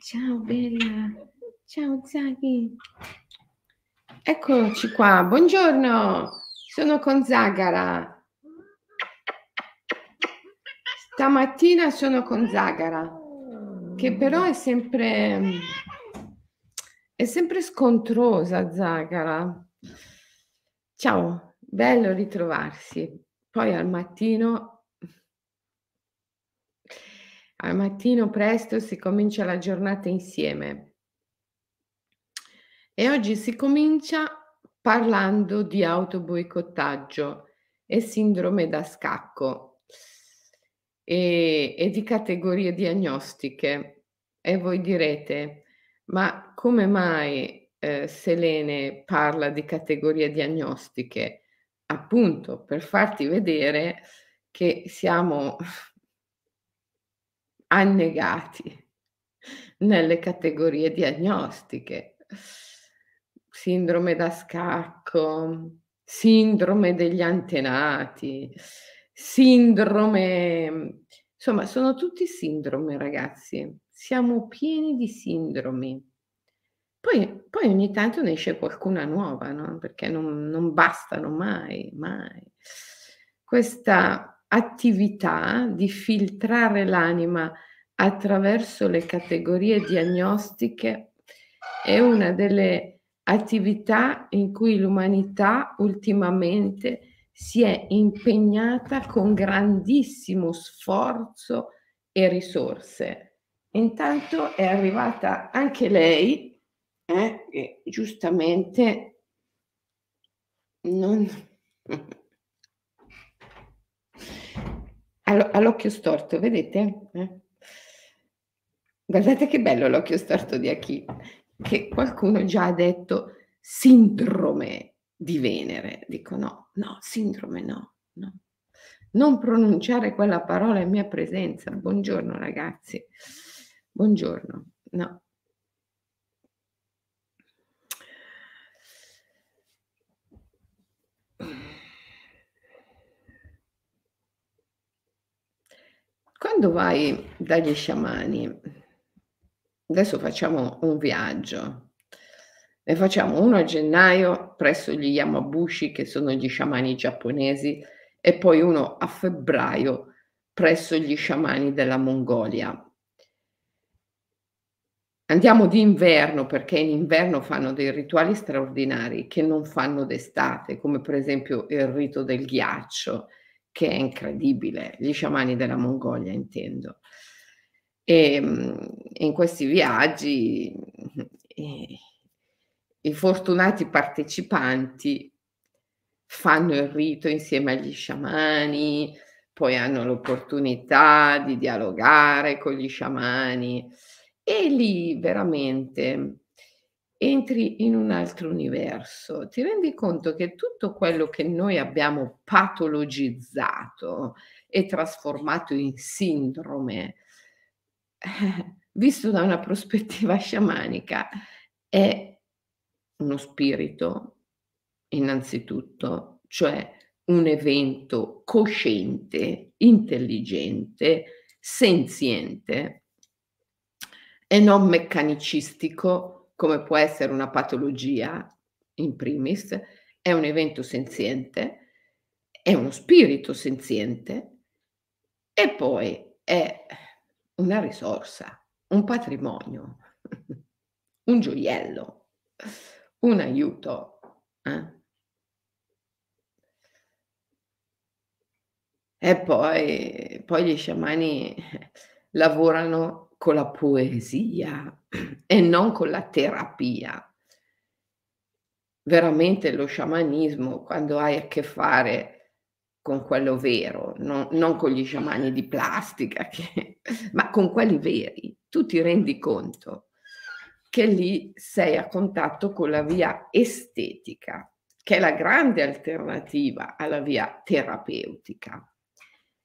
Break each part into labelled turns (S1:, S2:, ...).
S1: Ciao bella, ciao Zaghi. Eccoci qua, buongiorno, sono con Zagara. Stamattina sono con Zagara, che però è sempre, è sempre scontrosa Zagara. Ciao, bello ritrovarsi. Poi al mattino al mattino presto si comincia la giornata insieme. E oggi si comincia parlando di autoboicottaggio e sindrome da scacco e, e di categorie diagnostiche. E voi direte, ma come mai eh, Selene parla di categorie diagnostiche? Appunto, per farti vedere che siamo annegati nelle categorie diagnostiche. Sindrome da scacco, sindrome degli antenati, sindrome, insomma, sono tutti sindrome, ragazzi. Siamo pieni di sindromi. Poi, poi ogni tanto ne esce qualcuna nuova, no? Perché non, non bastano mai, mai. Questa attività di filtrare l'anima attraverso le categorie diagnostiche è una delle attività in cui l'umanità ultimamente si è impegnata con grandissimo sforzo e risorse. Intanto è arrivata anche lei, eh, che giustamente non, all'occhio storto, vedete? Eh? Guardate che bello l'occhio storto di Achi, che qualcuno già ha detto sindrome di Venere. Dico no, no, sindrome no, no. Non pronunciare quella parola in mia presenza. Buongiorno ragazzi, buongiorno. No, Quando vai dagli sciamani, adesso facciamo un viaggio, ne facciamo uno a gennaio presso gli Yamabushi, che sono gli sciamani giapponesi, e poi uno a febbraio presso gli sciamani della Mongolia. Andiamo d'inverno perché in inverno fanno dei rituali straordinari che non fanno d'estate, come per esempio il rito del ghiaccio, che è incredibile, gli sciamani della Mongolia intendo. E ehm, in questi viaggi i, fortunati partecipanti fanno il rito insieme agli sciamani, poi hanno l'opportunità di dialogare con gli sciamani e lì veramente entri in un altro universo, ti rendi conto che tutto quello che noi abbiamo patologizzato e trasformato in sindrome, visto da una prospettiva sciamanica, è uno spirito, innanzitutto, cioè un evento cosciente, intelligente, senziente e non meccanicistico come può essere una patologia in primis, è un evento senziente, è uno spirito senziente e poi è una risorsa, un patrimonio, un gioiello, un aiuto. Eh? E poi, poi gli sciamani lavorano con la poesia e non con la terapia. Veramente lo sciamanismo, quando hai a che fare con quello vero, non, non con gli sciamani di plastica, che, ma con quelli veri, tu ti rendi conto che lì sei a contatto con la via estetica, che è la grande alternativa alla via terapeutica.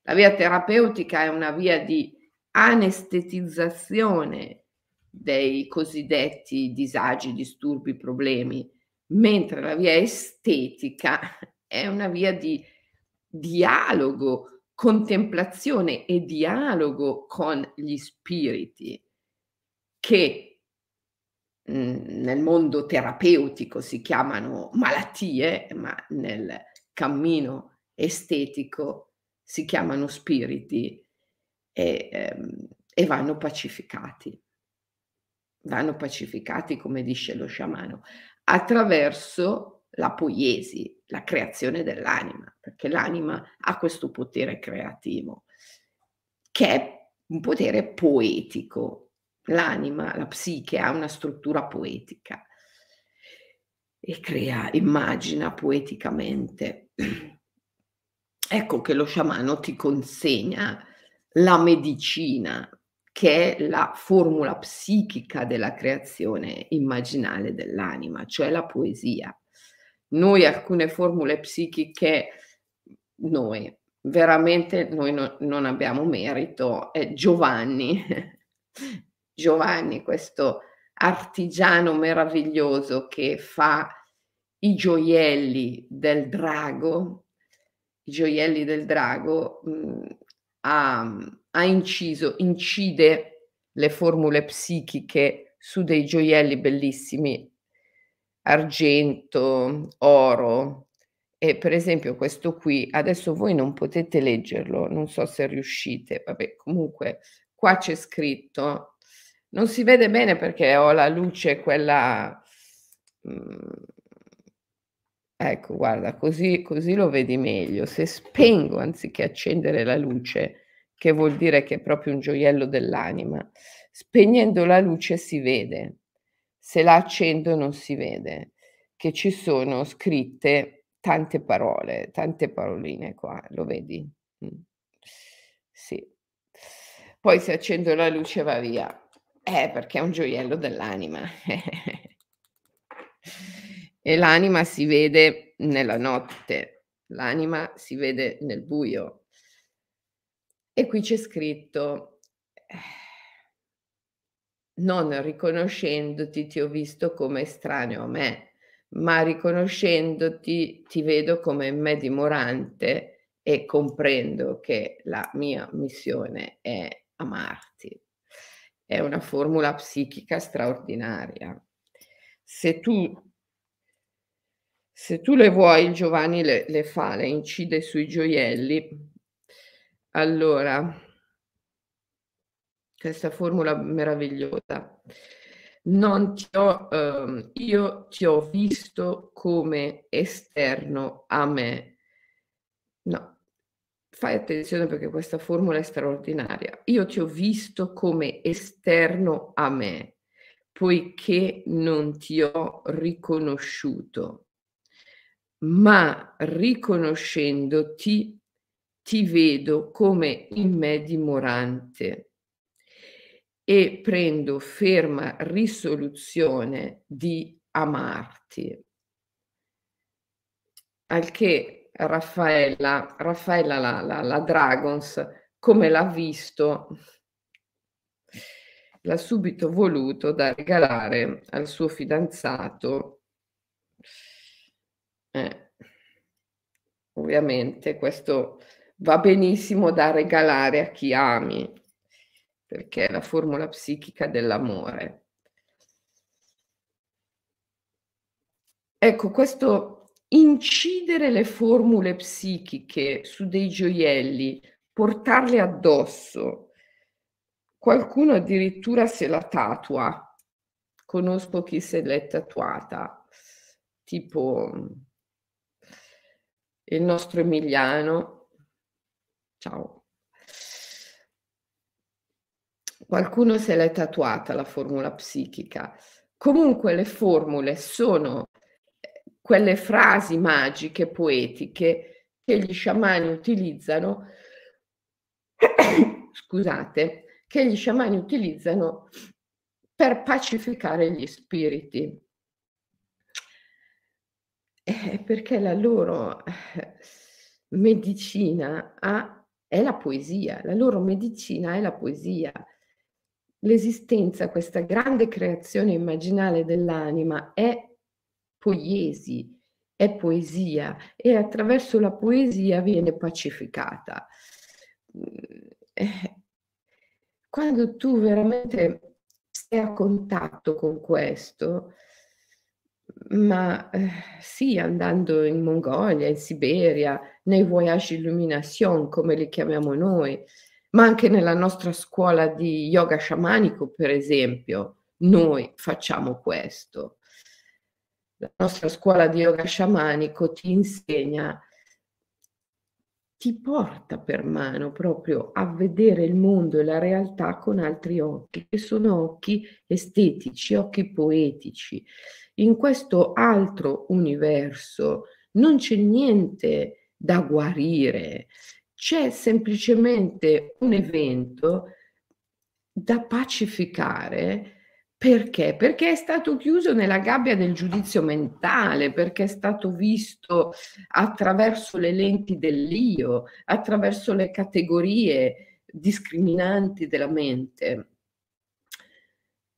S1: La via terapeutica è una via di anestetizzazione dei cosiddetti disagi, disturbi, problemi, mentre la via estetica è una via di dialogo, contemplazione e dialogo con gli spiriti. che mhmm, nel mondo terapeutico si chiamano malattie, ma nel cammino estetico si chiamano spiriti e, ehm, e vanno pacificati. Vanno pacificati, come dice lo sciamano, attraverso la poiesi, la creazione dell'anima, perché l'anima ha questo potere creativo, che è un potere poetico. L'anima, la psiche ha una struttura poetica e crea, immagina poeticamente. Ecco che lo sciamano ti consegna la medicina, che è la formula psichica della creazione immaginale dell'anima, cioè la poesia. Noi alcune formule psichiche, noi, veramente noi no, non abbiamo merito. È Giovanni, Giovanni, questo artigiano meraviglioso che fa i gioielli del drago, i gioielli del drago, mh, mhmm, ha, ha inciso, incide le formule psichiche su dei gioielli bellissimi, argento, oro. E per esempio questo qui, adesso voi non potete leggerlo, non so se riuscite, vabbè, comunque qua c'è scritto, non si vede bene perché ho la luce quella... Mh, Ecco, guarda, così, così lo vedi meglio. Se spengo anziché accendere la luce, che vuol dire che è proprio un gioiello dell'anima, spegnendo la luce si vede, se la accendo non si vede, che ci sono scritte tante parole, tante paroline qua, lo vedi? Mm. Sì. Poi se accendo la luce va via. Eh, perché è un gioiello dell'anima. E l'anima si vede nella notte, l'anima si vede nel buio. E qui c'è scritto, non riconoscendoti ti ho visto come estraneo a me, ma riconoscendoti ti vedo come me dimorante e comprendo che la mia missione è amarti. È una formula psichica straordinaria. Se tu se tu le vuoi, Giovanni le, le fa, le incide sui gioielli. Allora, questa formula meravigliosa. Ti ho, eh, io ti ho visto come esterno a me. No, fai attenzione perché questa formula è straordinaria. Io ti ho visto come esterno a me, poiché non ti ho riconosciuto ma riconoscendoti ti vedo come in me dimorante e prendo ferma risoluzione di amarti. Al che Raffaella, Raffaella la, la, la Dragons, come l'ha visto, l'ha subito voluto da regalare al suo fidanzato eh. Ovviamente questo va benissimo da regalare a chi ami, perché è la formula psichica dell'amore. Ecco, questo incidere le formule psichiche su dei gioielli, portarle addosso, qualcuno addirittura se la tatua. Conosco chi se l'è tatuata, tipo il nostro Emiliano. Ciao. Qualcuno se l'è tatuata la formula psichica. Comunque le formule sono eh, quelle frasi magiche, poetiche che gli sciamani utilizzano, scusate, che gli sciamani utilizzano per pacificare gli spiriti. Eh, perché la loro eh, medicina ha è la poesia, la loro medicina è la poesia. L'esistenza, questa grande creazione immaginale dell'anima è poiesi, è poesia e attraverso la poesia viene pacificata. Mm, eh, quando tu veramente sei a contatto con questo, ma eh, sì, andando in Mongolia, in Siberia, nei voyage illumination, come li chiamiamo noi, ma anche nella nostra scuola di yoga sciamanico, per esempio, noi facciamo questo. La nostra scuola di yoga sciamanico ti insegna ti porta per mano proprio a vedere il mondo e la realtà con altri occhi, che sono occhi estetici, occhi poetici. In questo altro universo non c'è niente da guarire, c'è semplicemente un evento da pacificare perché? Perché è stato chiuso nella gabbia del giudizio mentale, perché è stato visto attraverso le lenti dell'io, attraverso le categorie discriminanti della mente,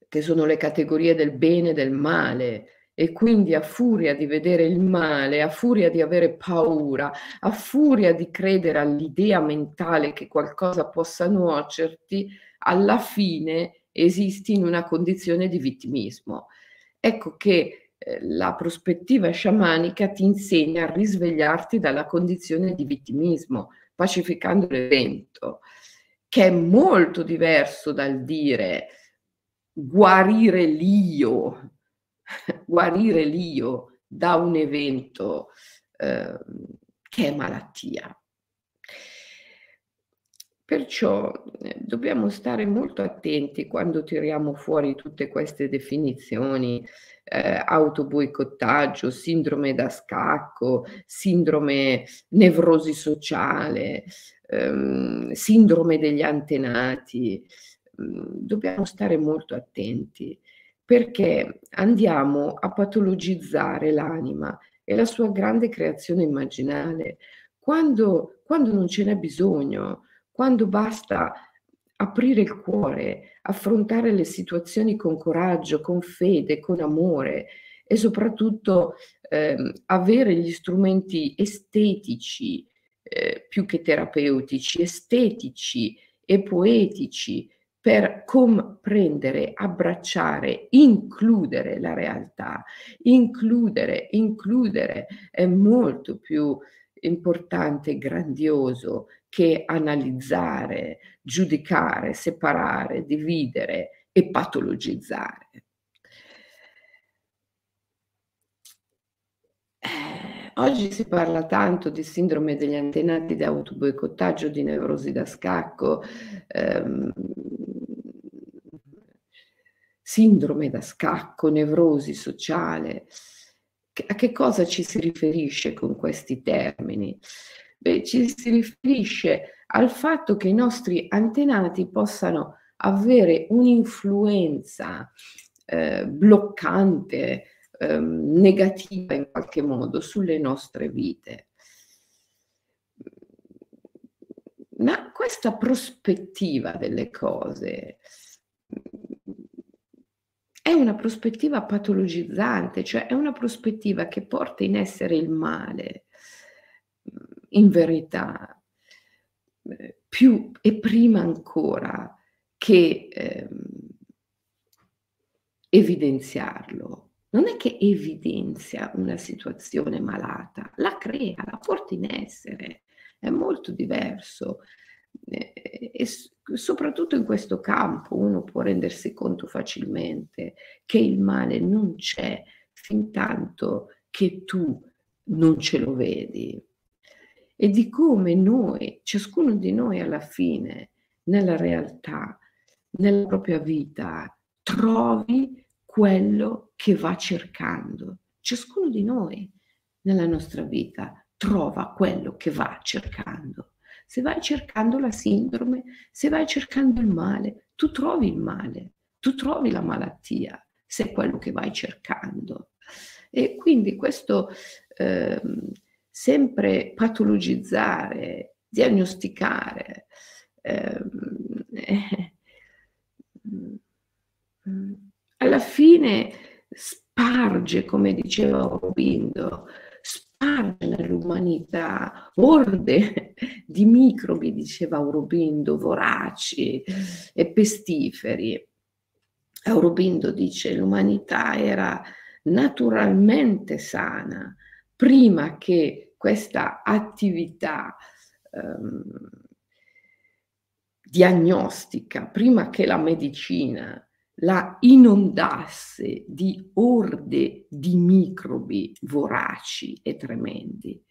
S1: che sono le categorie del bene e del male. E quindi a furia di vedere il male, a furia di avere paura, a furia di credere all'idea mentale che qualcosa possa nuocerti, alla fine esisti in una condizione di vittimismo. Ecco che eh, la prospettiva sciamanica ti insegna a risvegliarti dalla condizione di vittimismo, pacificando l'evento, che è molto diverso dal dire guarire l'io, guarire l'io da un evento eh, che è malattia. Perciò eh, dobbiamo stare molto attenti quando tiriamo fuori tutte queste definizioni, eh, autoboicottaggio, sindrome da scacco, sindrome nevrosi sociale, ehm, sindrome degli antenati. Mm, dobbiamo stare molto attenti perché andiamo a patologizzare l'anima e la sua grande creazione immaginale. Quando, quando non ce n'è bisogno quando basta aprire il cuore, affrontare le situazioni con coraggio, con fede, con amore e soprattutto eh, avere gli strumenti estetici eh, più che terapeutici, estetici e poetici per comprendere, abbracciare, includere la realtà. Includere, includere è molto più importante e grandioso che analizzare, giudicare, separare, dividere e patologizzare. Eh, oggi si parla tanto di sindrome degli antenati di autoboicottaggio, di nevrosi da scacco, ehm, sindrome da scacco, nevrosi sociale. A che cosa ci si riferisce con questi termini? Beh, ci si riferisce al fatto che i nostri antenati possano avere un'influenza eh, bloccante, eh, negativa in qualche modo sulle nostre vite. Ma questa prospettiva delle cose è una prospettiva patologizzante, cioè è una prospettiva che porta in essere il male, in verità, più e prima ancora che eh, evidenziarlo. Non è che evidenzia una situazione malata, la crea, la porta in essere, è molto diverso. Eh, e soprattutto in questo campo uno può rendersi conto facilmente che il male non c'è fin tanto che tu non ce lo vedi e di come noi, ciascuno di noi alla fine, nella realtà, nella propria vita, trovi quello che va cercando. Ciascuno di noi nella nostra vita trova quello che va cercando. Se vai cercando la sindrome, se vai cercando il male, tu trovi il male, tu trovi la malattia, se è quello che vai cercando. E quindi questo eh, sempre patologizzare, diagnosticare, ehm, eh, alla fine sparge, come diceva Aurobindo, sparge nell'umanità orde di microbi, diceva Aurobindo, voraci e pestiferi. Aurobindo dice l'umanità era naturalmente sana prima che questa attività ehm, diagnostica, prima che la medicina la inondasse di orde di microbi voraci e tremendi,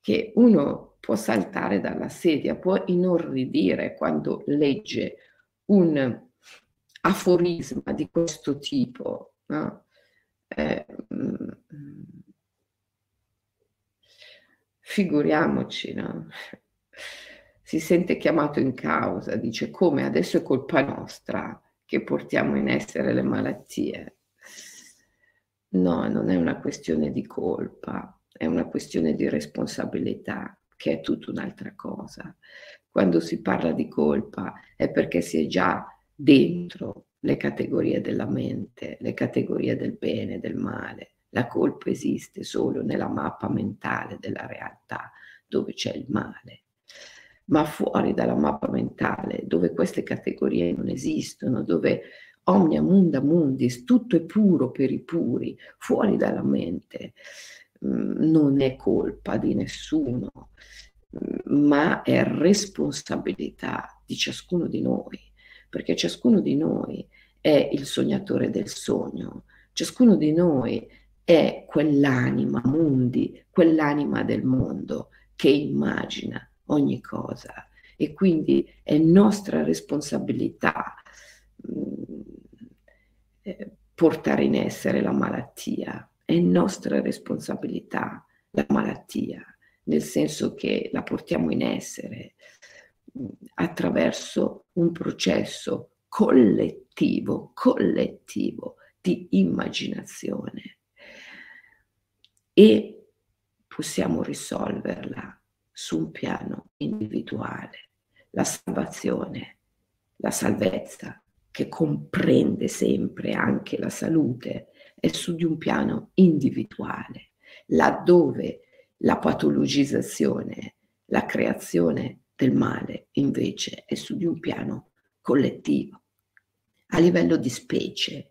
S1: che uno può saltare dalla sedia, può inorridire quando legge un aforisma di questo tipo. No? Eh, figuriamoci, no? si sente chiamato in causa, dice come adesso è colpa nostra che portiamo in essere le malattie. No, non è una questione di colpa, è una questione di responsabilità, che è tutta un'altra cosa. Quando si parla di colpa è perché si è già dentro le categorie della mente, le categorie del bene e del male. La colpa esiste solo nella mappa mentale della realtà, dove c'è il male. Ma fuori dalla mappa mentale, dove queste categorie non esistono, dove omnia munda mundis, tutto è puro per i puri, fuori dalla mente, mm, non è colpa di nessuno, mm, ma è responsabilità di ciascuno di noi, perché ciascuno di noi è il sognatore del sogno, ciascuno di noi è quell'anima mundi, quell'anima del mondo che immagina ogni cosa. E quindi è nostra responsabilità mm, eh, portare in essere la malattia, è nostra responsabilità la malattia, nel senso che la portiamo in essere mm, attraverso un processo collettivo, collettivo di immaginazione. E possiamo risolverla su un piano individuale. La salvazione, la salvezza che comprende sempre anche la salute è su di un piano individuale, laddove la patologizzazione, la creazione del male invece è su di un piano collettivo a livello di specie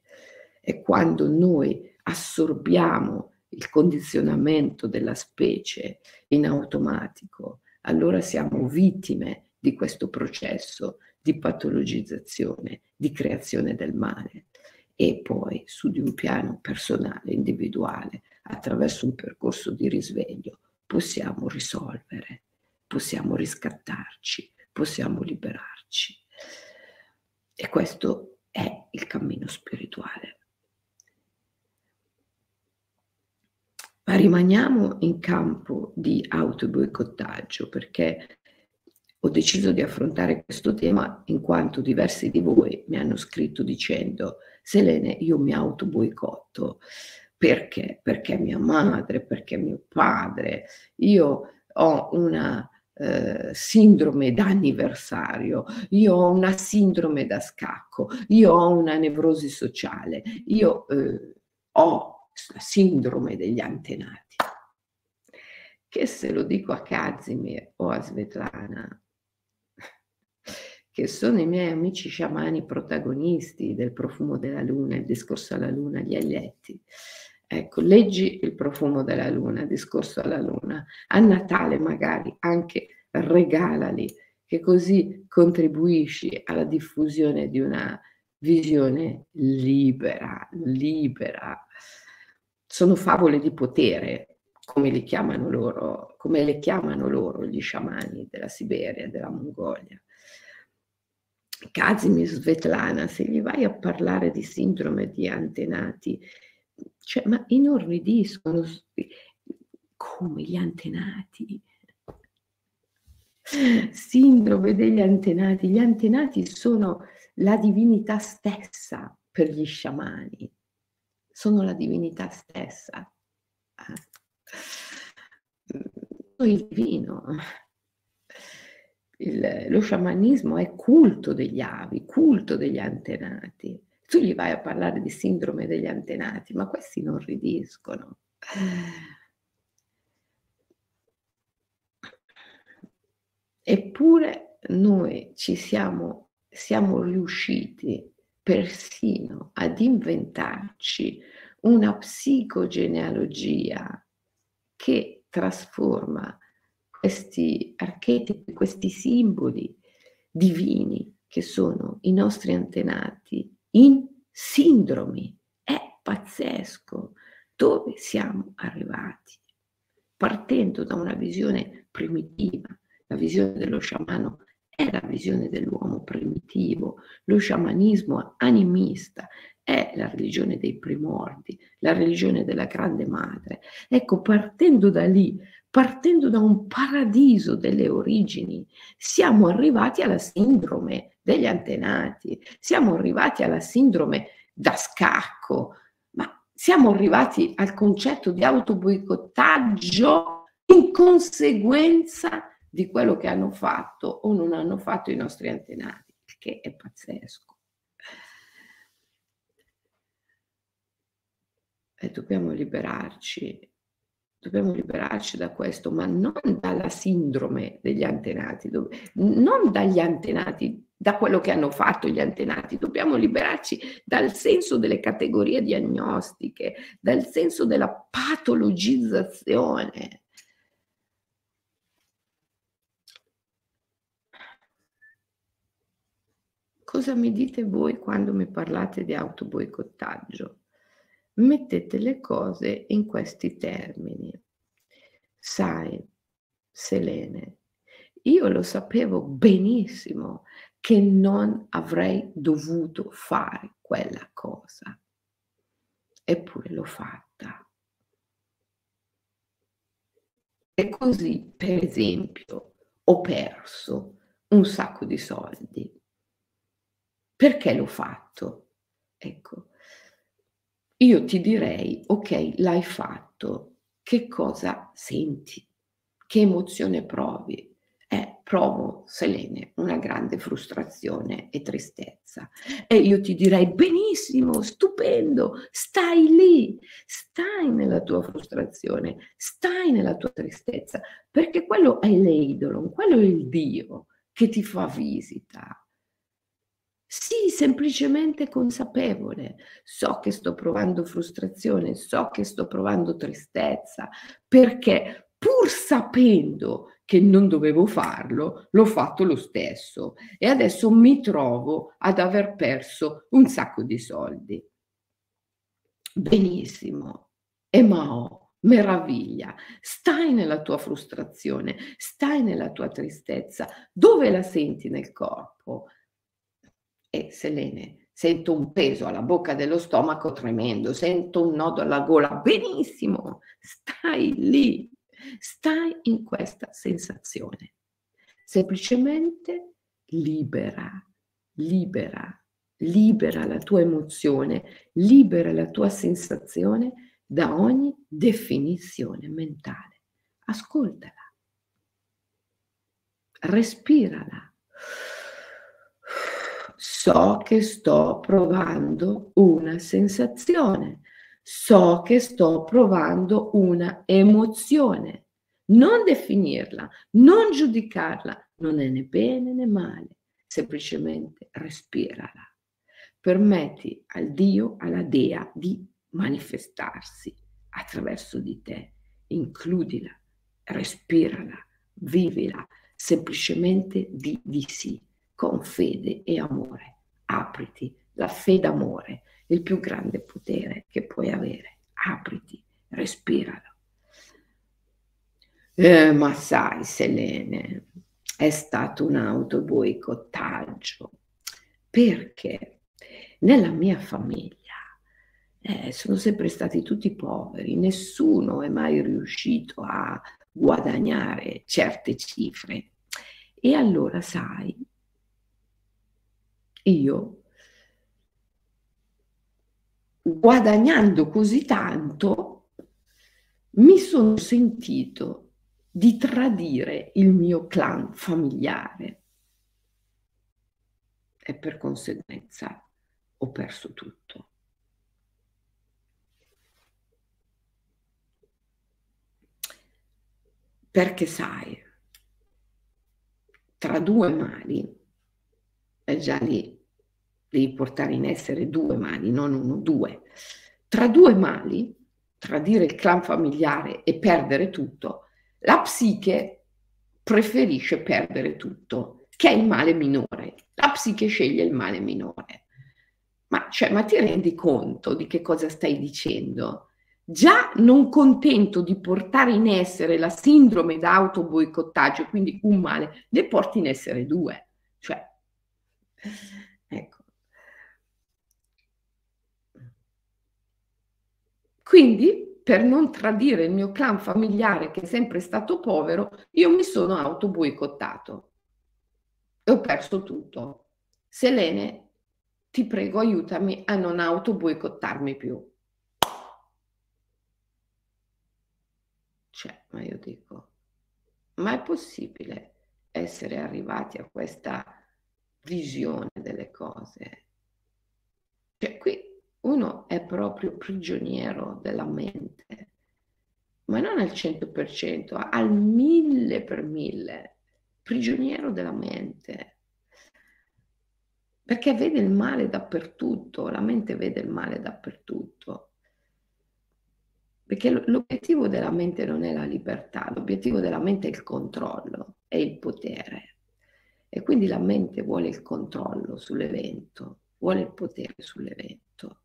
S1: è quando noi assorbiamo il condizionamento della specie in automatico, allora siamo vittime di questo processo di patologizzazione, di creazione del male. E poi su di un piano personale, individuale, attraverso un percorso di risveglio, possiamo risolvere, possiamo riscattarci, possiamo liberarci. E questo è il cammino spirituale. Ma rimaniamo in campo di autoboicottaggio perché ho deciso di affrontare questo tema in quanto diversi di voi mi hanno scritto dicendo Selene io mi autoboicotto perché? Perché mia madre, perché mio padre, io ho una eh, sindrome d'anniversario, io ho una sindrome da scacco, io ho una nevrosi sociale, io eh, ho sindrome degli antenati. Che se lo dico a Kazimir o a Svetlana, che sono i miei amici sciamani protagonisti del profumo della luna, il discorso alla luna, gli eletti. Ecco, leggi il profumo della luna, discorso alla luna. A Natale magari anche regalali, che così contribuisci alla diffusione di una visione libera, libera. Sono favole di potere, come le chiamano loro, come le chiamano loro gli sciamani della Siberia, della Mongolia. Kazimir Svetlana, se gli vai a parlare di sindrome di antenati, cioè, ma inorridiscono come gli antenati. Sindrome degli antenati. Gli antenati sono la divinità stessa per gli sciamani, sono la divinità stessa. Il divino. Il, lo sciamanismo è culto degli avi, culto degli antenati tu gli vai a parlare di sindrome degli antenati, ma questi non ridiscono. Eppure noi ci siamo, siamo riusciti persino ad inventarci una psicogenealogia che trasforma questi archetipi, questi simboli divini che sono i nostri antenati in sindromi. È pazzesco dove siamo arrivati, partendo da una visione primitiva, la visione dello sciamano è la visione dell'uomo primitivo, lo sciamanismo animista è la religione dei primordi, la religione della grande madre. Ecco, partendo da lì, partendo da un paradiso delle origini, siamo arrivati alla sindrome degli antenati, siamo arrivati alla sindrome da scacco, ma siamo arrivati al concetto di autoboicottaggio in conseguenza di quello che hanno fatto o non hanno fatto i nostri antenati, che è pazzesco. E dobbiamo liberarci, dobbiamo liberarci da questo, ma non dalla sindrome degli antenati, non dagli antenati, da quello che hanno fatto gli antenati, dobbiamo liberarci dal senso delle categorie diagnostiche, dal senso della patologizzazione Cosa mi dite voi quando mi parlate di autoboicottaggio? Mettete le cose in questi termini. Sai, Selene, io lo sapevo benissimo che non avrei dovuto fare quella cosa. Eppure l'ho fatta. E così, per esempio, ho perso un sacco di soldi perché l'ho fatto? Ecco, io ti direi, ok, l'hai fatto, che cosa senti? Che emozione provi? Eh, provo, Selene, una grande frustrazione e tristezza. E io ti direi, benissimo, stupendo, stai lì, stai nella tua frustrazione, stai nella tua tristezza, perché quello è l'idolo, quello è il Dio che ti fa visita Sii semplicemente consapevole. So che sto provando frustrazione, so che sto provando tristezza, perché pur sapendo che non dovevo farlo, l'ho fatto lo stesso e adesso mi trovo ad aver perso un sacco di soldi. Benissimo. E Mao, meraviglia, stai nella tua frustrazione, stai nella tua tristezza, dove la senti nel corpo? E Selene, sento un peso alla bocca dello stomaco tremendo, sento un nodo alla gola, benissimo, stai lì, stai in questa sensazione. Semplicemente libera, libera, libera la tua emozione, libera la tua sensazione da ogni definizione mentale. Ascoltala, respirala so che sto provando una sensazione, so che sto provando una emozione. Non definirla, non giudicarla, non è né bene né male, semplicemente respirala. Permetti al Dio, alla Dea di manifestarsi attraverso di te. Includila, respirala, vivila, semplicemente di, di sì con fede e amore. Apriti, la fede amore, il più grande potere che puoi avere. Apriti, respiralo. Eh, ma sai, Selene, è stato un autoboicottaggio perché nella mia famiglia eh, sono sempre stati tutti poveri, nessuno è mai riuscito a guadagnare certe cifre. E allora, sai, io, guadagnando così tanto, mi sono sentito di tradire il mio clan familiare e per conseguenza ho perso tutto. Perché sai, tra due mali già lì devi portare in essere due mali, non uno, due. Tra due mali, tradire il clan familiare e perdere tutto, la psiche preferisce perdere tutto, che è il male minore. La psiche sceglie il male minore. Ma, cioè, ma ti rendi conto di che cosa stai dicendo? Già non contento di portare in essere la sindrome da autoboicottaggio, quindi un male, ne porti in essere due. Cioè, ecco. Quindi, per non tradire il mio clan familiare che è sempre stato povero, io mi sono autoboicottato e ho perso tutto. Selene, ti prego, aiutami a non autoboicottarmi più. Cioè, ma io dico, ma è possibile essere arrivati a questa visione delle cose? Cioè, qui uno è proprio prigioniero della mente, ma non al 100%, al mille per mille, prigioniero della mente. Perché vede il male dappertutto, la mente vede il male dappertutto. Perché l'obiettivo della mente non è la libertà, l'obiettivo della mente è il controllo, è il potere. E quindi la mente vuole il controllo sull'evento, vuole il potere sull'evento.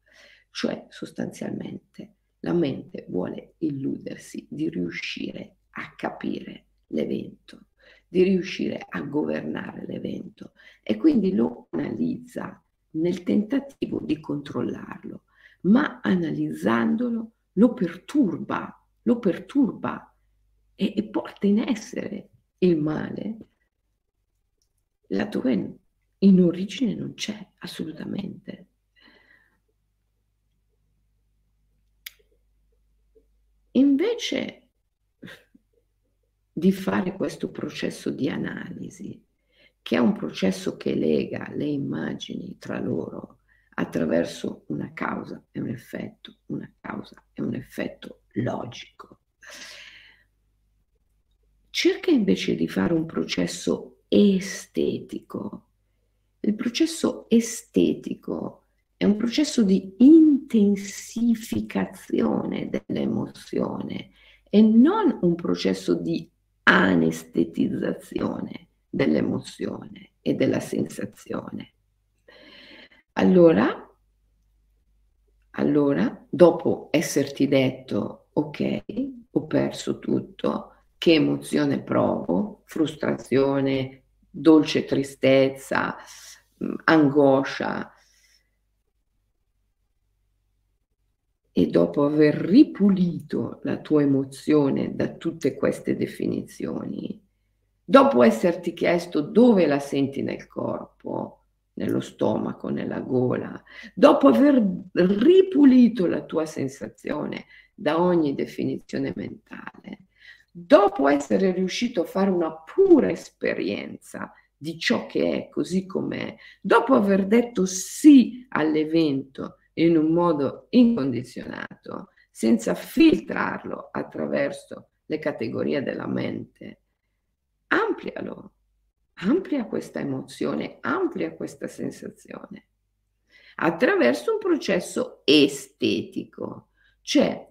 S1: Cioè, sostanzialmente, la mente vuole illudersi di riuscire a capire l'evento, di riuscire a governare l'evento e quindi lo analizza nel tentativo di controllarlo, ma analizzandolo lo perturba, lo perturba e, e porta in essere il male laddove in origine non c'è assolutamente. Invece di fare questo processo di analisi, che è un processo che lega le immagini tra loro attraverso una causa e un effetto, una causa e un effetto logico. Cerca invece di fare un processo estetico. Il processo estetico è un processo di intensificazione dell'emozione e non un processo di anestetizzazione dell'emozione e della sensazione. Allora, allora, dopo esserti detto, ok, ho perso tutto, che emozione provo? Frustrazione, dolce tristezza, mm, angoscia. E dopo aver ripulito la tua emozione da tutte queste definizioni, dopo esserti chiesto dove la senti nel corpo, nello stomaco, nella gola, dopo aver ripulito la tua sensazione da ogni definizione mentale, dopo essere riuscito a fare una pura esperienza di ciò che è così com'è, dopo aver detto sì all'evento in un modo incondizionato, senza filtrarlo attraverso le categorie della mente, amplialo amplia questa emozione, amplia questa sensazione attraverso un processo estetico, cioè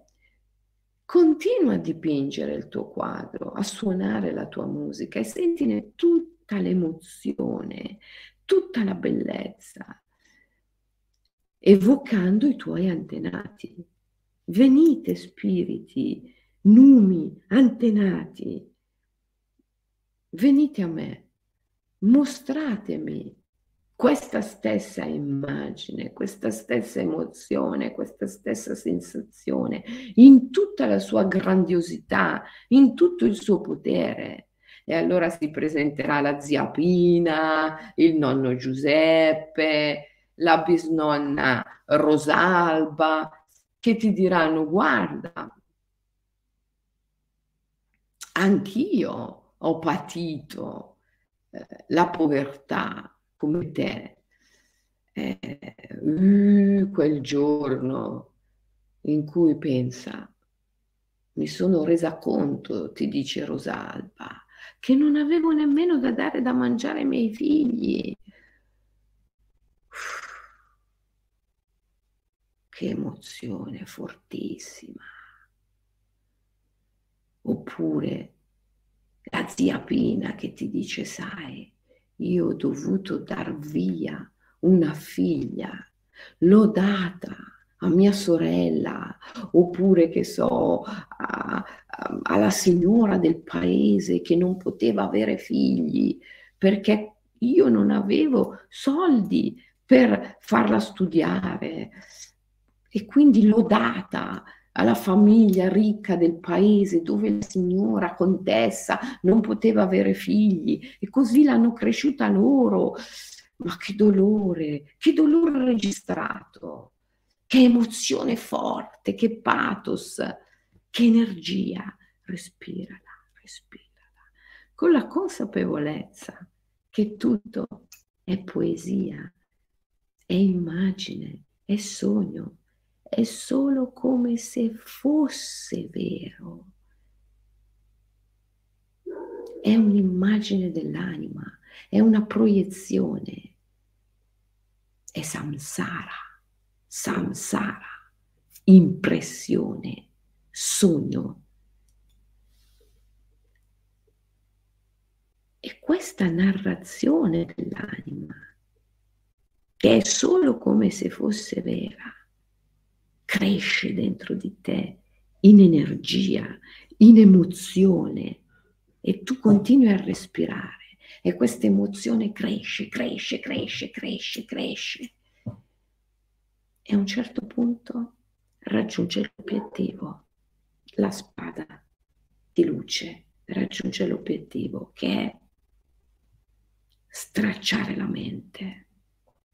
S1: continua a dipingere il tuo quadro, a suonare la tua musica e sentine tutta l'emozione, tutta la bellezza, evocando i tuoi antenati. Venite spiriti, numi, antenati, venite a me mostratemi questa stessa immagine, questa stessa emozione, questa stessa sensazione, in tutta la sua grandiosità, in tutto il suo potere. E allora si presenterà la zia Pina, il nonno Giuseppe, la bisnonna Rosalba, che ti diranno, guarda, anch'io ho patito eh, la povertà come te, eh, uh, quel giorno in cui pensa, mi sono resa conto, ti dice Rosalba, che non avevo nemmeno da dare da mangiare ai miei figli. che emozione fortissima. Oppure la zia Pina che ti dice, sai, io ho dovuto dar via una figlia, l'ho data a mia sorella, oppure che so, a, a, alla signora del paese che non poteva avere figli perché io non avevo soldi per farla studiare. E quindi l'ho data alla famiglia ricca del paese dove la signora contessa non poteva avere figli e così l'hanno cresciuta loro. Ma che dolore, che dolore registrato, che emozione forte, che pathos, che energia. Respirala, respirala, con la consapevolezza che tutto è poesia, è immagine, è sogno, è solo come se fosse vero. È un'immagine dell'anima, è una proiezione, è samsara, samsara, impressione, sogno. E questa narrazione dell'anima, che è solo come se fosse vera, cresce dentro di te in energia, in emozione e tu continui a respirare e questa emozione cresce, cresce, cresce, cresce, cresce e a un certo punto raggiunge l'obiettivo, la spada di luce raggiunge l'obiettivo che è stracciare la mente.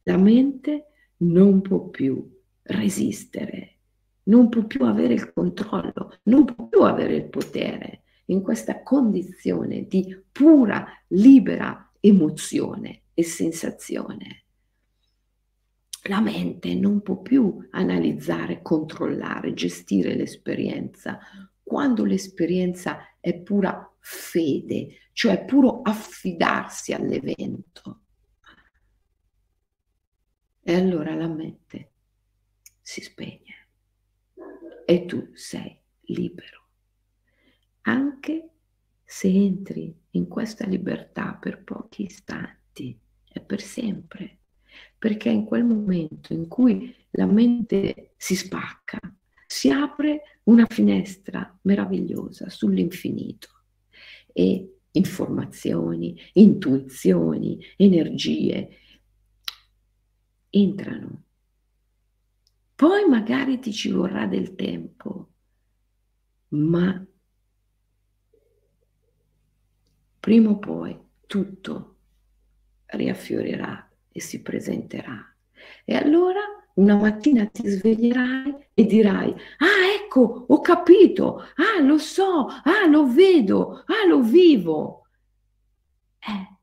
S1: La mente non può più resistere, non può più avere il controllo, non può più avere il potere in questa condizione di pura, libera emozione e sensazione. La mente non può più analizzare, controllare, gestire l'esperienza quando l'esperienza è pura fede, cioè puro affidarsi all'evento. E allora la mente si spegne e tu sei libero. Anche se entri in questa libertà per pochi istanti e per sempre, perché in quel momento in cui la mente si spacca, si apre una finestra meravigliosa sull'infinito e informazioni, intuizioni, energie entrano poi magari ti ci vorrà del tempo, ma prima o poi tutto riaffiorirà e si presenterà. E allora una mattina ti sveglierai e dirai, ah ecco, ho capito, ah lo so, ah lo vedo, ah lo vivo. Eh.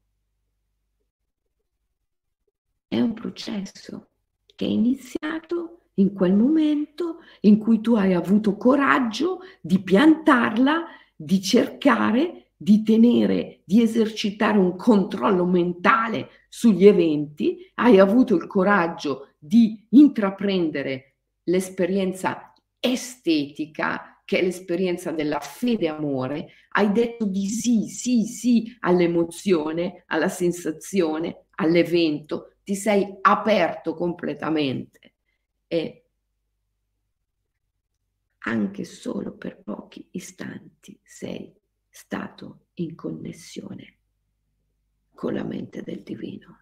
S1: È un processo che è iniziato in quel momento in cui tu hai avuto coraggio di piantarla, di cercare di tenere, di esercitare un controllo mentale sugli eventi, hai avuto il coraggio di intraprendere l'esperienza estetica, che è l'esperienza della fede amore, hai detto di sì, sì, sì all'emozione, alla sensazione, all'evento, ti sei aperto completamente e anche solo per pochi istanti sei stato in connessione con la mente del divino.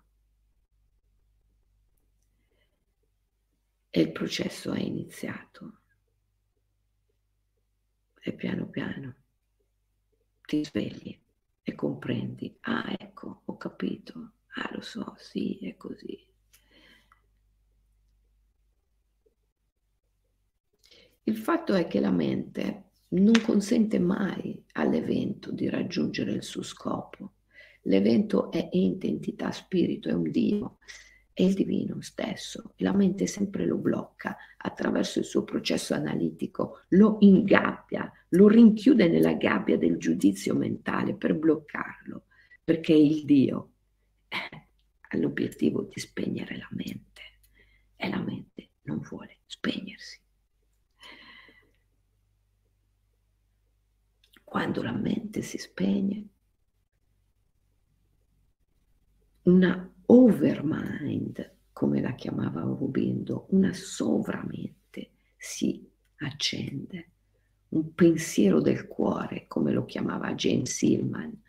S1: E il processo è iniziato. E piano piano ti svegli e comprendi, ah ecco, ho capito, ah lo so, sì, è così. Il fatto è che la mente non consente mai all'evento di raggiungere il suo scopo. L'evento è ente, entità, spirito, è un Dio, è il divino stesso la mente sempre lo blocca attraverso il suo processo analitico, lo ingabbia, lo rinchiude nella gabbia del giudizio mentale per bloccarlo, perché il Dio ha l'obiettivo di spegnere la mente e la mente non vuole spegnersi. Quando la mente si spegne, una overmind, come la chiamava Aurobindo, una sovramente si accende, un pensiero del cuore, come lo chiamava James Hillman,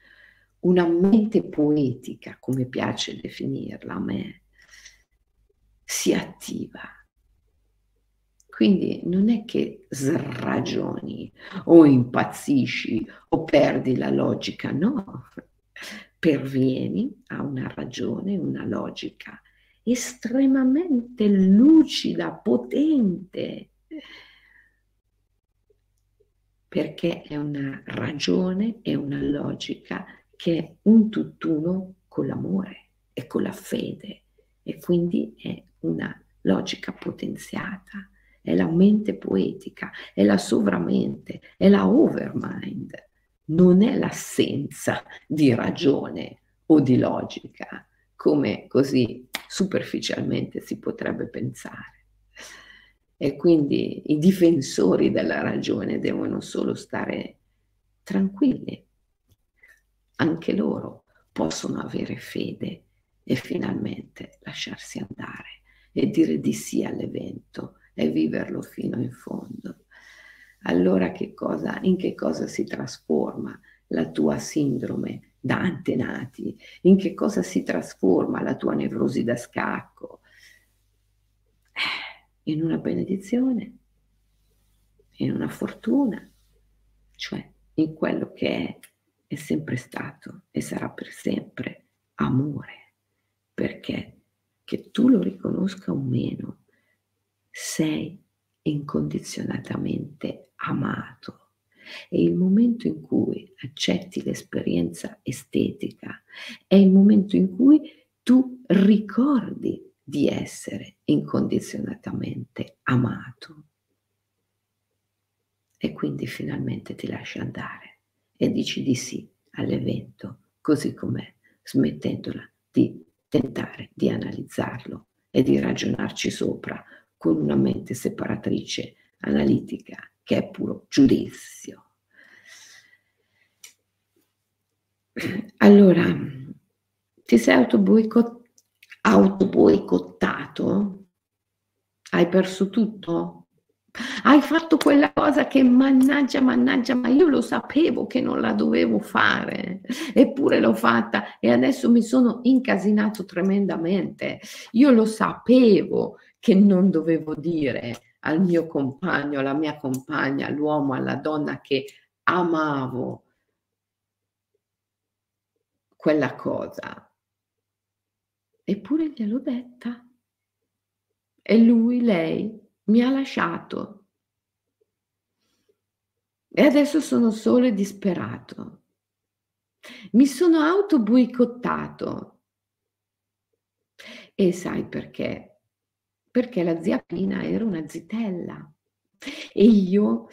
S1: una mente poetica, come piace definirla a me, si attiva. Quindi non è che sragioni o impazzisci o perdi la logica, no, pervieni a una ragione, una logica estremamente lucida, potente, perché è una ragione e una logica che è un tutt'uno con l'amore e con la fede e quindi è una logica potenziata, è la mente poetica, è la sovramente, è la overmind, non è l'assenza di ragione o di logica, come così superficialmente si potrebbe pensare. E quindi i difensori della ragione devono solo stare tranquilli. Anche loro possono avere fede e finalmente lasciarsi andare e dire di sì all'evento e viverlo fino in fondo. Allora che cosa, in che cosa si trasforma la tua sindrome da antenati? In che cosa si trasforma la tua nevrosi da scacco? Eh, in una benedizione, in una fortuna, cioè in quello che è è sempre stato e sarà per sempre amore, perché che tu lo riconosca o meno, sei incondizionatamente amato. E il momento in cui accetti l'esperienza estetica è il momento in cui tu ricordi di essere incondizionatamente amato. E quindi finalmente ti lasci andare e dici di sì all'evento così com'è, smettendola di tentare di analizzarlo e di ragionarci sopra con una mente separatrice analitica che è puro giudizio. Allora, ti sei autoboicottato? Hai perso tutto? Hai fatto quella cosa che mannaggia, mannaggia, ma io lo sapevo che non la dovevo fare, eppure l'ho fatta e adesso mi sono incasinato tremendamente. Io lo sapevo che non dovevo dire al mio compagno, alla mia compagna, all'uomo, alla donna che amavo quella cosa. Eppure gliel'ho detta. E lui, lei, mi ha lasciato. E adesso sono solo e disperato. Mi sono auto-boicottato. E sai perché? Perché la zia Pina era una zitella e io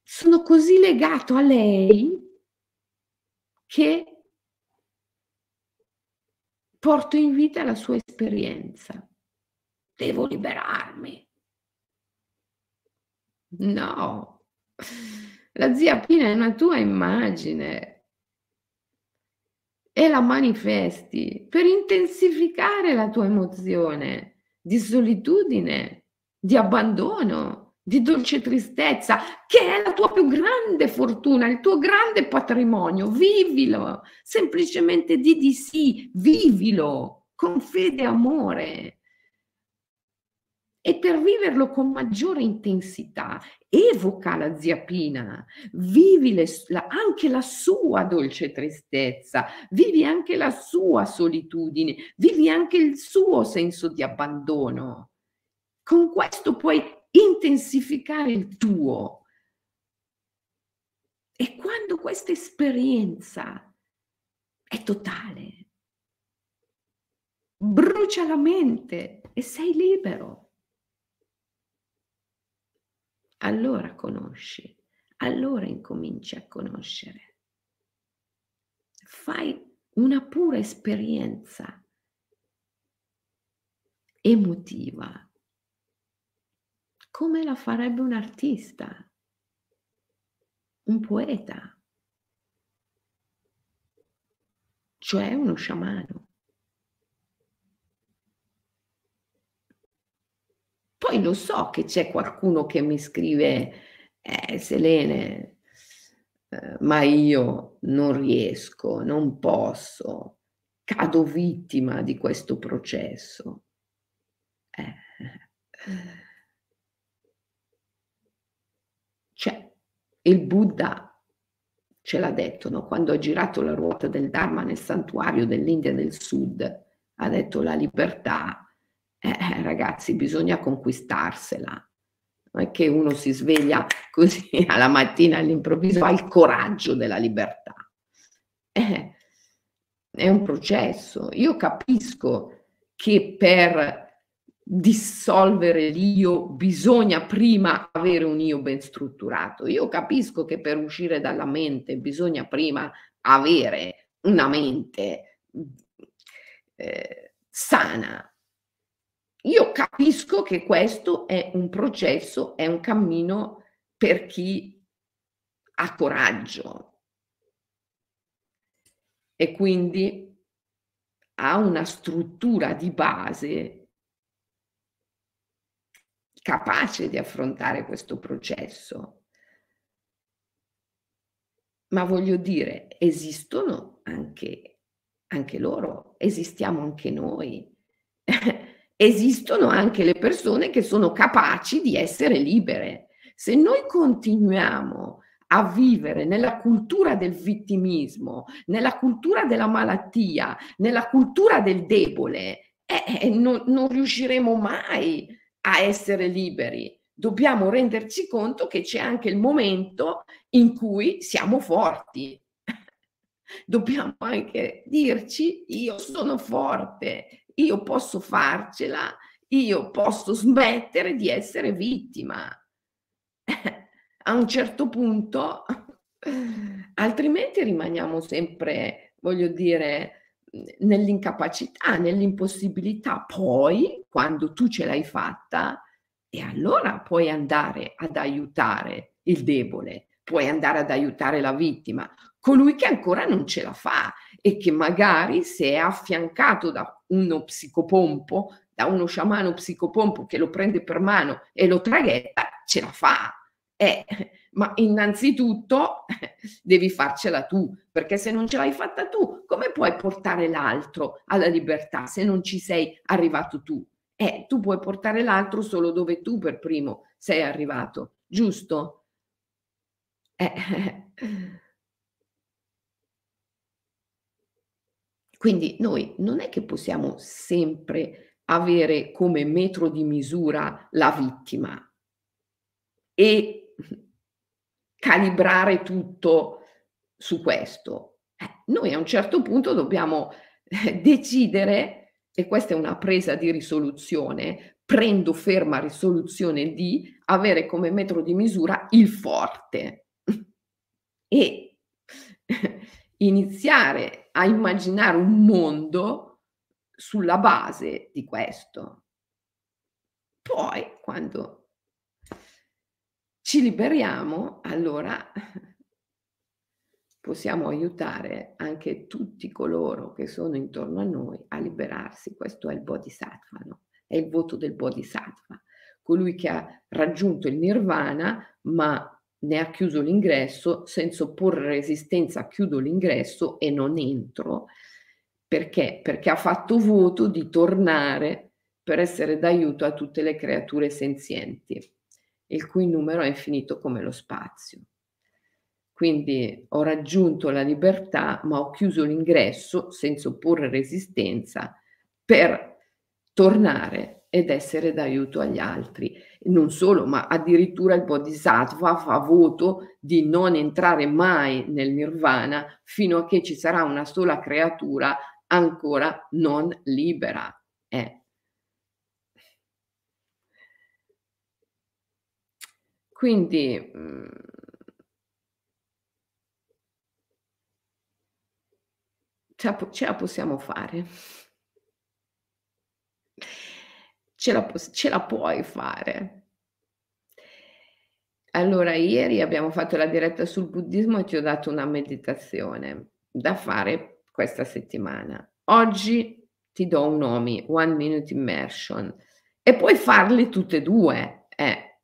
S1: sono così legato a lei che porto in vita la sua esperienza. Devo liberarmi. No, la zia Pina è una tua immagine e la manifesti per intensificare la tua emozione di solitudine, di abbandono, di dolce tristezza, che è la tua più grande fortuna, il tuo grande patrimonio. Vivilo, semplicemente di di sì, vivilo con fede e amore. E per viverlo con maggiore intensità, evoca la zia Pina, vivi le, la, anche la sua dolce tristezza, vivi anche la sua solitudine, vivi anche il suo senso di abbandono. Con questo puoi intensificare il tuo. E quando questa esperienza è totale, brucia la mente e sei libero allora conosci, allora incominci a conoscere. Fai una pura esperienza emotiva, come la farebbe un artista, un poeta, cioè uno sciamano. Poi lo so che c'è qualcuno che mi scrive, eh, Selene, eh, ma io non riesco, non posso, cado vittima di questo processo. Eh. Cioè, il Buddha ce l'ha detto, no? quando ha girato la ruota del Dharma nel santuario dell'India del Sud, ha detto la libertà, eh, eh, ragazzi, bisogna conquistarsela. Non è che uno si sveglia così alla mattina all'improvviso, ha il coraggio della libertà. Eh, è un processo. Io capisco che per dissolvere l'io bisogna prima avere un io ben strutturato. Io capisco che per uscire dalla mente bisogna prima avere una mente eh, sana. Io capisco che questo è un processo, è un cammino per chi ha coraggio e quindi ha una struttura di base capace di affrontare questo processo. Ma voglio dire, esistono anche, anche loro, esistiamo anche noi. esistono anche le persone che sono capaci di essere libere. Se noi continuiamo a vivere nella cultura del vittimismo, nella cultura della malattia, nella cultura del debole, eh, eh non, non riusciremo mai a essere liberi, dobbiamo renderci conto che c'è anche il momento in cui siamo forti. dobbiamo anche dirci io sono forte, io posso farcela, io posso smettere di essere vittima. A un certo punto, altrimenti rimaniamo sempre, voglio dire, nell'incapacità, nell'impossibilità. Poi, quando tu ce l'hai fatta, e allora puoi andare ad aiutare il debole, puoi andare ad aiutare la vittima, colui che ancora non ce la fa e che magari se è affiancato da uno psicopompo, da uno sciamano psicopompo che lo prende per mano e lo traghetta, ce la fa. Eh, ma innanzitutto devi farcela tu, perché se non ce l'hai fatta tu, come puoi portare l'altro alla libertà se non ci sei arrivato tu? Eh, tu puoi portare l'altro solo dove tu per primo sei arrivato, giusto? Eh. Quindi noi non è che possiamo sempre avere come metro di misura la vittima e calibrare tutto su questo. Eh, noi a un certo punto dobbiamo decidere, e questa è una presa di risoluzione, prendo ferma risoluzione di avere come metro di misura il forte e iniziare a immaginare un mondo sulla base di questo. Poi, quando ci liberiamo, allora possiamo aiutare anche tutti coloro che sono intorno a noi a liberarsi. Questo è il bodhisattva, no? è il voto del bodhisattva, colui che ha raggiunto il nirvana ma ne ha chiuso l'ingresso senza opporre resistenza, chiudo l'ingresso e non entro. Perché? Perché ha fatto voto di tornare per essere d'aiuto a tutte le creature senzienti il cui numero è infinito come lo spazio. Quindi ho raggiunto la libertà, ma ho chiuso l'ingresso senza opporre resistenza per tornare ed essere d'aiuto agli altri. Non solo, ma addirittura il Bodhisattva fa voto di non entrare mai nel nirvana fino a che ci sarà una sola creatura ancora non libera. Eh, Quindi la ce la possiamo fare. Ce la ce la puoi fare. Allora, ieri abbiamo fatto la diretta sul buddismo e ti ho dato una meditazione da fare questa settimana. Oggi ti do un nomi, One Minute Immersion, e puoi farle tutte e due. Eh.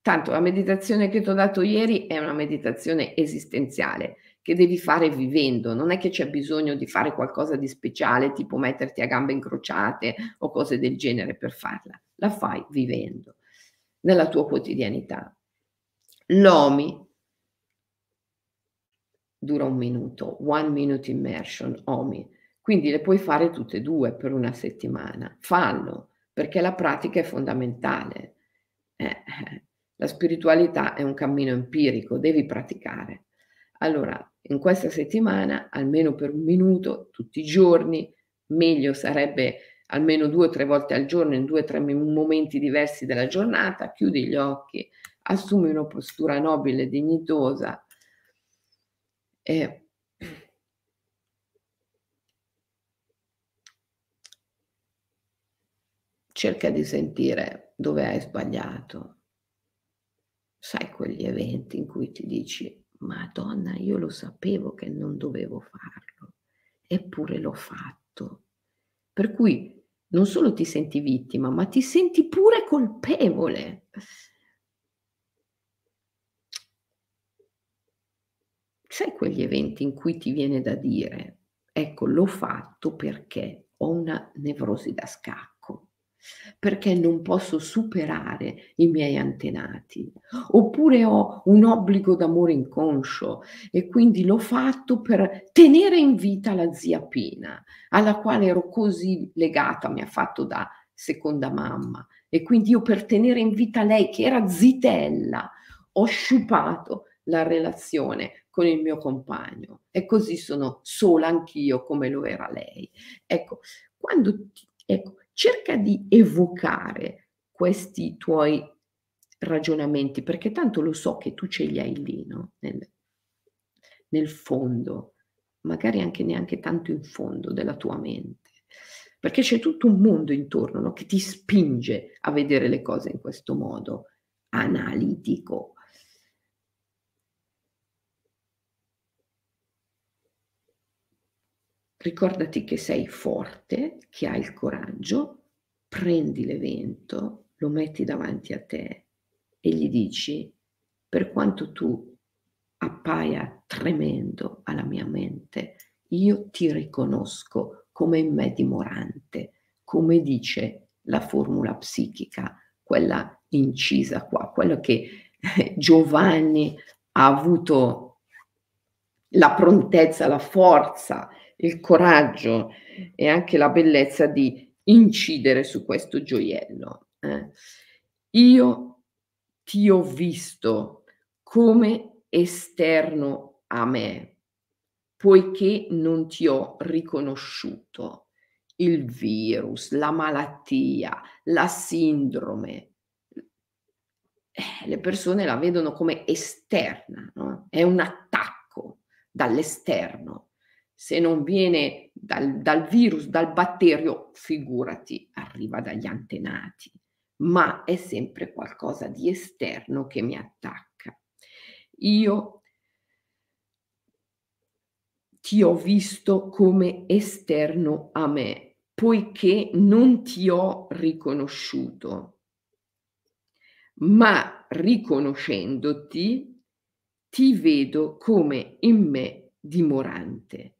S1: Tanto la meditazione che ti ho dato ieri è una meditazione esistenziale che devi fare vivendo, non è che c'è bisogno di fare qualcosa di speciale, tipo metterti a gambe incrociate o cose del genere per farla, la fai vivendo nella tua quotidianità. L'OMI dura un minuto, one minute immersion, OMI, quindi le puoi fare tutte e due per una settimana, fallo, perché la pratica è fondamentale. Eh, eh la spiritualità è un cammino empirico, devi praticare. Allora, in questa settimana, almeno per un minuto, tutti i giorni, meglio sarebbe almeno due o tre volte al giorno, in due o tre momenti diversi della giornata, chiudi gli occhi, assumi una postura nobile e dignitosa e cerca di sentire dove hai sbagliato. Sai quegli eventi in cui ti dici Madonna, io lo sapevo che non dovevo farlo, eppure l'ho fatto. Per cui non solo ti senti vittima, ma ti senti pure colpevole. Sai quegli eventi in cui ti viene da dire, ecco, l'ho fatto perché ho una nevrosi da scacco perché non posso superare i miei antenati, oppure ho un obbligo d'amore inconscio e quindi l'ho fatto per tenere in vita la zia Pina, alla quale ero così legata, mi ha fatto da seconda mamma. E quindi io per tenere in vita lei che era zitella ho sciupato la relazione con il mio compagno. E così sono sola anch'io come lo era lei. Ecco, quando ecco, cerca di evocare questi tuoi ragionamenti, perché tanto lo so che tu ce li hai lì, no? nel, nel fondo, magari anche neanche tanto in fondo della tua mente, perché c'è tutto un mondo intorno no? che ti spinge a vedere le cose in questo modo analitico. Ricordati che sei forte, che hai il coraggio, prendi l'evento, lo metti davanti a te e gli dici, per quanto tu appaia tremendo alla mia mente, io ti riconosco come in me dimorante, come dice la formula psichica, quella incisa qua, quello che Giovanni ha avuto la prontezza, la forza il coraggio e anche la bellezza di incidere su questo gioiello. Eh. Io ti ho visto come esterno a me, poiché non ti ho riconosciuto il virus, la malattia, la sindrome. Eh, le persone la vedono come esterna, no? è un attacco dall'esterno se non viene dal, dal virus, dal batterio, figurati, arriva dagli antenati, ma è sempre qualcosa di esterno che mi attacca. Io ti ho visto come esterno a me, poiché non ti ho riconosciuto, ma riconoscendoti ti vedo come in me dimorante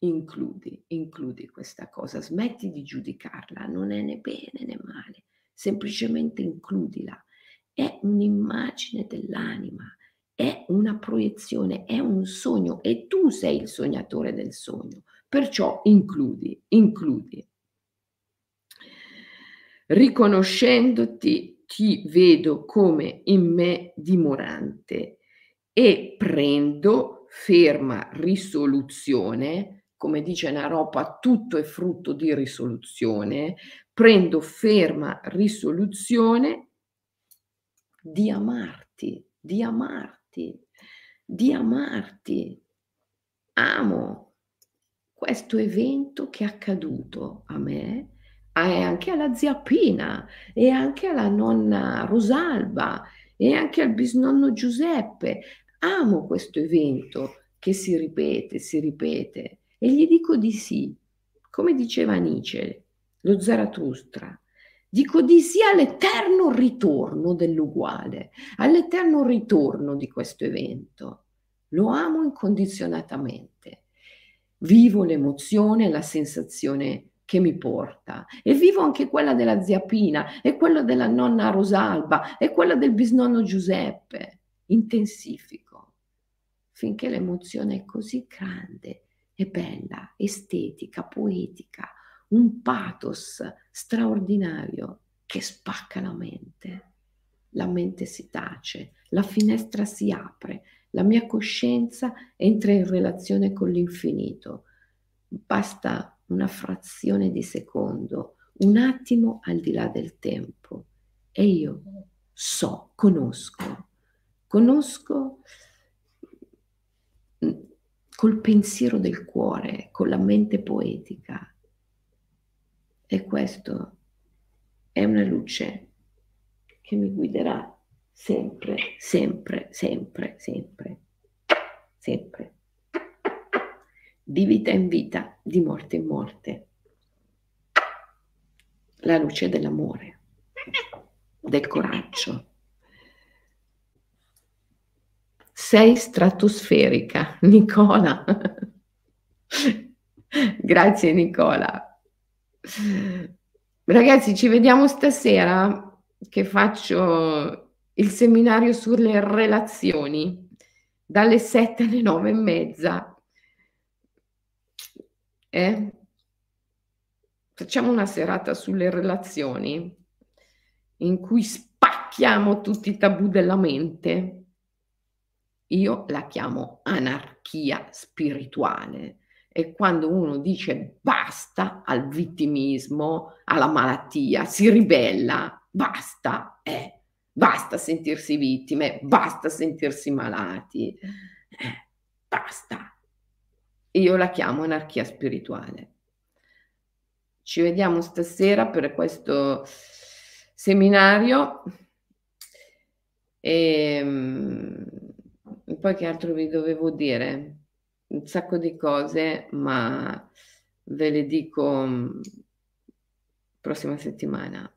S1: includi, includi questa cosa, smetti di giudicarla, non è né bene né male, semplicemente includila. È un'immagine dell'anima, è una proiezione, è un sogno e tu sei il sognatore del sogno, perciò includi, includi. Riconoscendoti ti vedo come in me dimorante e prendo ferma risoluzione come dice Naropa, tutto è frutto di risoluzione, prendo ferma risoluzione di amarti, di amarti, di amarti. Amo questo evento che è accaduto a me e anche alla zia Pina e anche alla nonna Rosalba e anche al bisnonno Giuseppe. Amo questo evento che si ripete, si ripete e gli dico di sì, come diceva Nietzsche, lo Zarathustra. Dico di sì all'eterno ritorno dell'uguale, all'eterno ritorno di questo evento. Lo amo incondizionatamente. Vivo l'emozione, la sensazione che mi porta e vivo anche quella della zia Pina e quella della nonna Rosalba e quella del bisnonno Giuseppe. Intensifico finché l'emozione è così grande e bella, estetica, poetica, un pathos straordinario che spacca la mente. La mente si tace, la finestra si apre, la mia coscienza entra in relazione con l'infinito. Basta una frazione di secondo, un attimo al di là del tempo e io so, conosco, conosco mm, col pensiero del cuore, con la mente poetica. E questo è una luce che mi guiderà sempre, sempre, sempre, sempre, sempre di vita in vita, di morte in morte. La luce dell'amore, del coraggio. Sei stratosferica, Nicola. Grazie Nicola. Ragazzi, ci vediamo stasera che faccio il seminario sulle relazioni dalle 7 alle 9 e mezza eh? Facciamo una serata sulle relazioni in cui spacchiamo tutti i tabù della mente. Io la chiamo anarchia spirituale. E quando uno dice basta al vittimismo, alla malattia, si ribella, basta, eh, basta sentirsi vittime, basta sentirsi malati, eh, basta. Io la chiamo anarchia spirituale. Ci vediamo stasera per questo seminario. E, poi che altro vi dovevo dire? Un sacco di cose, ma ve le dico mm, prossima settimana.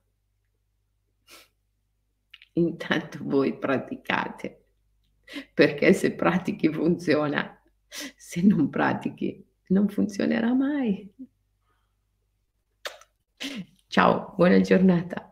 S1: Intanto voi praticate, perché se pratichi funziona. Se non pratichi, non funzionerà mai. Ciao, buona giornata.